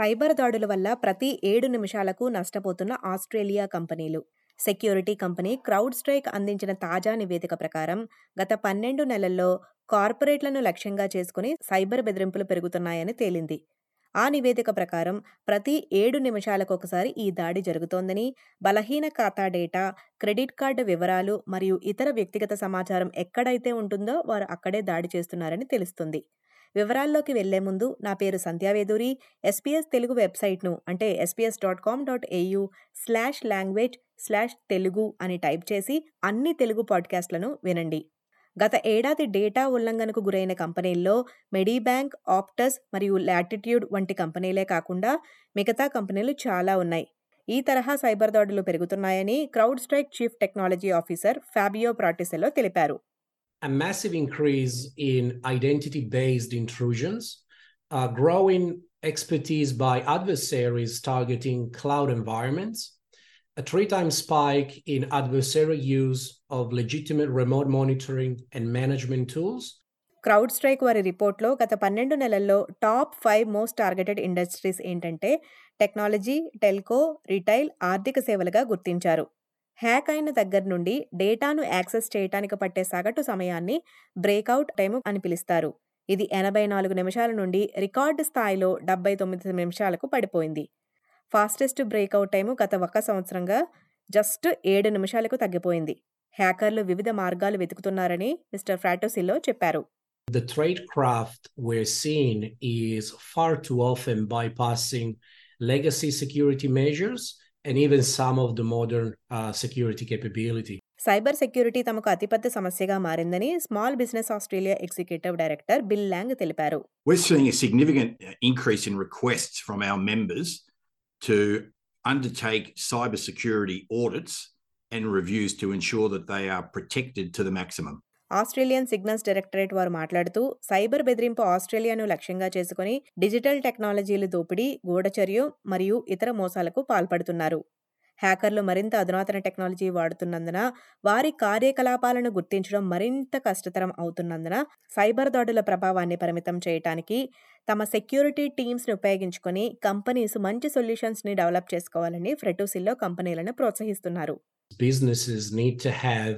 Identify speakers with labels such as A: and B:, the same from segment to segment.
A: Cyber దాడుల వల్ల ప్రతి ఏడు నిమిషాలకు నష్టపోతున్న ఆస్ట్రేలియా కంపెనీలు. సెక్యూరిటీ కంపెనీ క్రౌడ్ స్ట్రైక్ అందించిన తాజా నివేదిక ప్రకారం గత పన్నెండు నెలల్లో కార్పొరేట్లను లక్ష్యంగా చేసుకుని సైబర్ బెదిరింపులు పెరుగుతున్నాయని తేలింది. ఆ నివేదిక ప్రకారం ప్రతి ఏడు నిమిషాలకు ఒకసారి ఈ దాడి జరుగుతోందని బలహీన ఖాతా డేటా క్రెడిట్ కార్డు వివరాలు మరియు ఇతర వ్యక్తిగత సమాచారం ఎక్కడైతే ఉంటుందో వారు అక్కడే దాడి చేస్తున్నారని తెలుస్తుంది. వివరాల్లోకి వెళ్ళే ముందు నా పేరు సంధ్యావేదూరి ఎస్పీఎస్ తెలుగు వెబ్సైట్ను అంటే SBS dot com dot AU slash language slash Telugu అని టైప్ చేసి అన్ని తెలుగు పాడ్కాస్ట్లను వినండి. గత ఏడాది డేటా ఉల్లంఘనకు గురైన కంపెనీల్లో మెడీబ్యాంక్ ఆప్టస్ మరియు లాటిట్యూడ్ వంటి కంపెనీలే కాకుండా మిగతా కంపెనీలు చాలా ఉన్నాయి. ఈ తరహా సైబర్ దాడులు పెరుగుతున్నాయని CrowdStrike chief technology officer Fabio Fratucello తెలిపారు.
B: A massive increase in identity based intrusions, uh, growing expertise by adversaries targeting cloud environments, a three time spike in adversary use of legitimate remote monitoring and management tools.
A: CrowdStrike వారి రిపోర్ట్లో గత పన్నెండు నెలల్లో top five most targeted industries ఏంటంటే technology telco retail ఆర్థిక సేవలుగా గుర్తించారు hack అయిన దగ్గర నుండి డేటాను యాక్సెస్ చేయటానికి పట్టే సగటు సమయాన్ని బ్రేక్అవుట్ టైము అని పిలుస్తారు. ఇది ఎనభై నాలుగు నిమిషాల నుండి రికార్డు స్థాయిలో డెబ్బై తొమ్మిది నిమిషాలకు పడిపోయింది. ఫాస్టెస్ట్ బ్రేక్అవుట్ టైము గత ఒక సంవత్సరంగా జస్ట్ ఏడు నిమిషాలకు తగ్గిపోయింది. హ్యాకర్లు వివిధ మార్గాలు వెతుకుతున్నారని మిస్టర్ ఫ్రాటోసిల్లో చెప్పారు.
B: The tradecraft we're seeing is far too often bypassing legacy security measures and even some of the modern uh, security capability.
A: Cyber security తమకు అతిపెద్ద సమస్యగా మారిందని small business Australia executive director Bill Long తెలిపారు
C: We're seeing a significant increase in requests from our members to undertake cybersecurity audits and reviews to ensure that they are protected to the maximum.
A: Australian signals directorate వారు మాట్లాడుతూ cyber బెదిరింపు ఆస్ట్రేలియాను లక్ష్యంగా చేసుకుని digital టెక్నాలజీలు దోపిడీ గూఢచర్యం మరియు ఇతర మోసాలకు పాల్పడుతున్నారు. హ్యాకర్లు మరింత అధునాతన టెక్నాలజీ వాడుతున్నందున వారి కార్యకలాపాలను గుర్తించడం మరింత కష్టతరం అవుతున్నందున సైబర్ దాడుల ప్రభావాన్ని పరిమితం చేయడానికి తమ సెక్యూరిటీ టీమ్స్ని ఉపయోగించుకొని కంపెనీస్ మంచి సొల్యూషన్స్ని డెవలప్ చేసుకోవాలని ఫ్రెటోసిల్లో కంపెనీలను ప్రోత్సహిస్తున్నారు.
B: Businesses need to have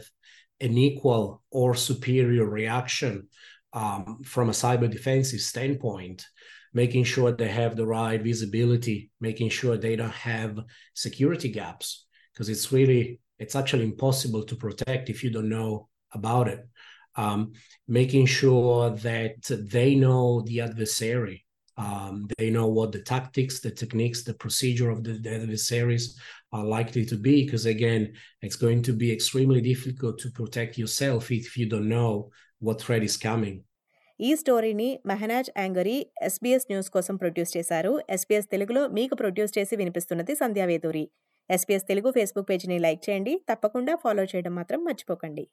B: an equal or superior reaction um, from a cyber defensive standpoint, making sure they have the right visibility, making sure they don't have security gaps, because it's really, it's actually impossible to protect if you don't know about it. Um, making sure that they know the adversary. Um, they know what the tactics, the techniques, the procedure of the, the adversaries are likely to be, because again, it's going to be extremely difficult to protect yourself if you don't know what threat is coming.
A: ఈ స్టోరీని మెహనాజ్ యాంగరీ SBS news కోసం produce చేశారు SBS తెలుగులో మీకు produce చేసి వినిపిస్తున్నది Sandhya Veduri SBS Telugu Facebook పేజీని లైక్ చేయండి తప్పకుండా ఫాలో చేయడం మాత్రం మర్చిపోకండి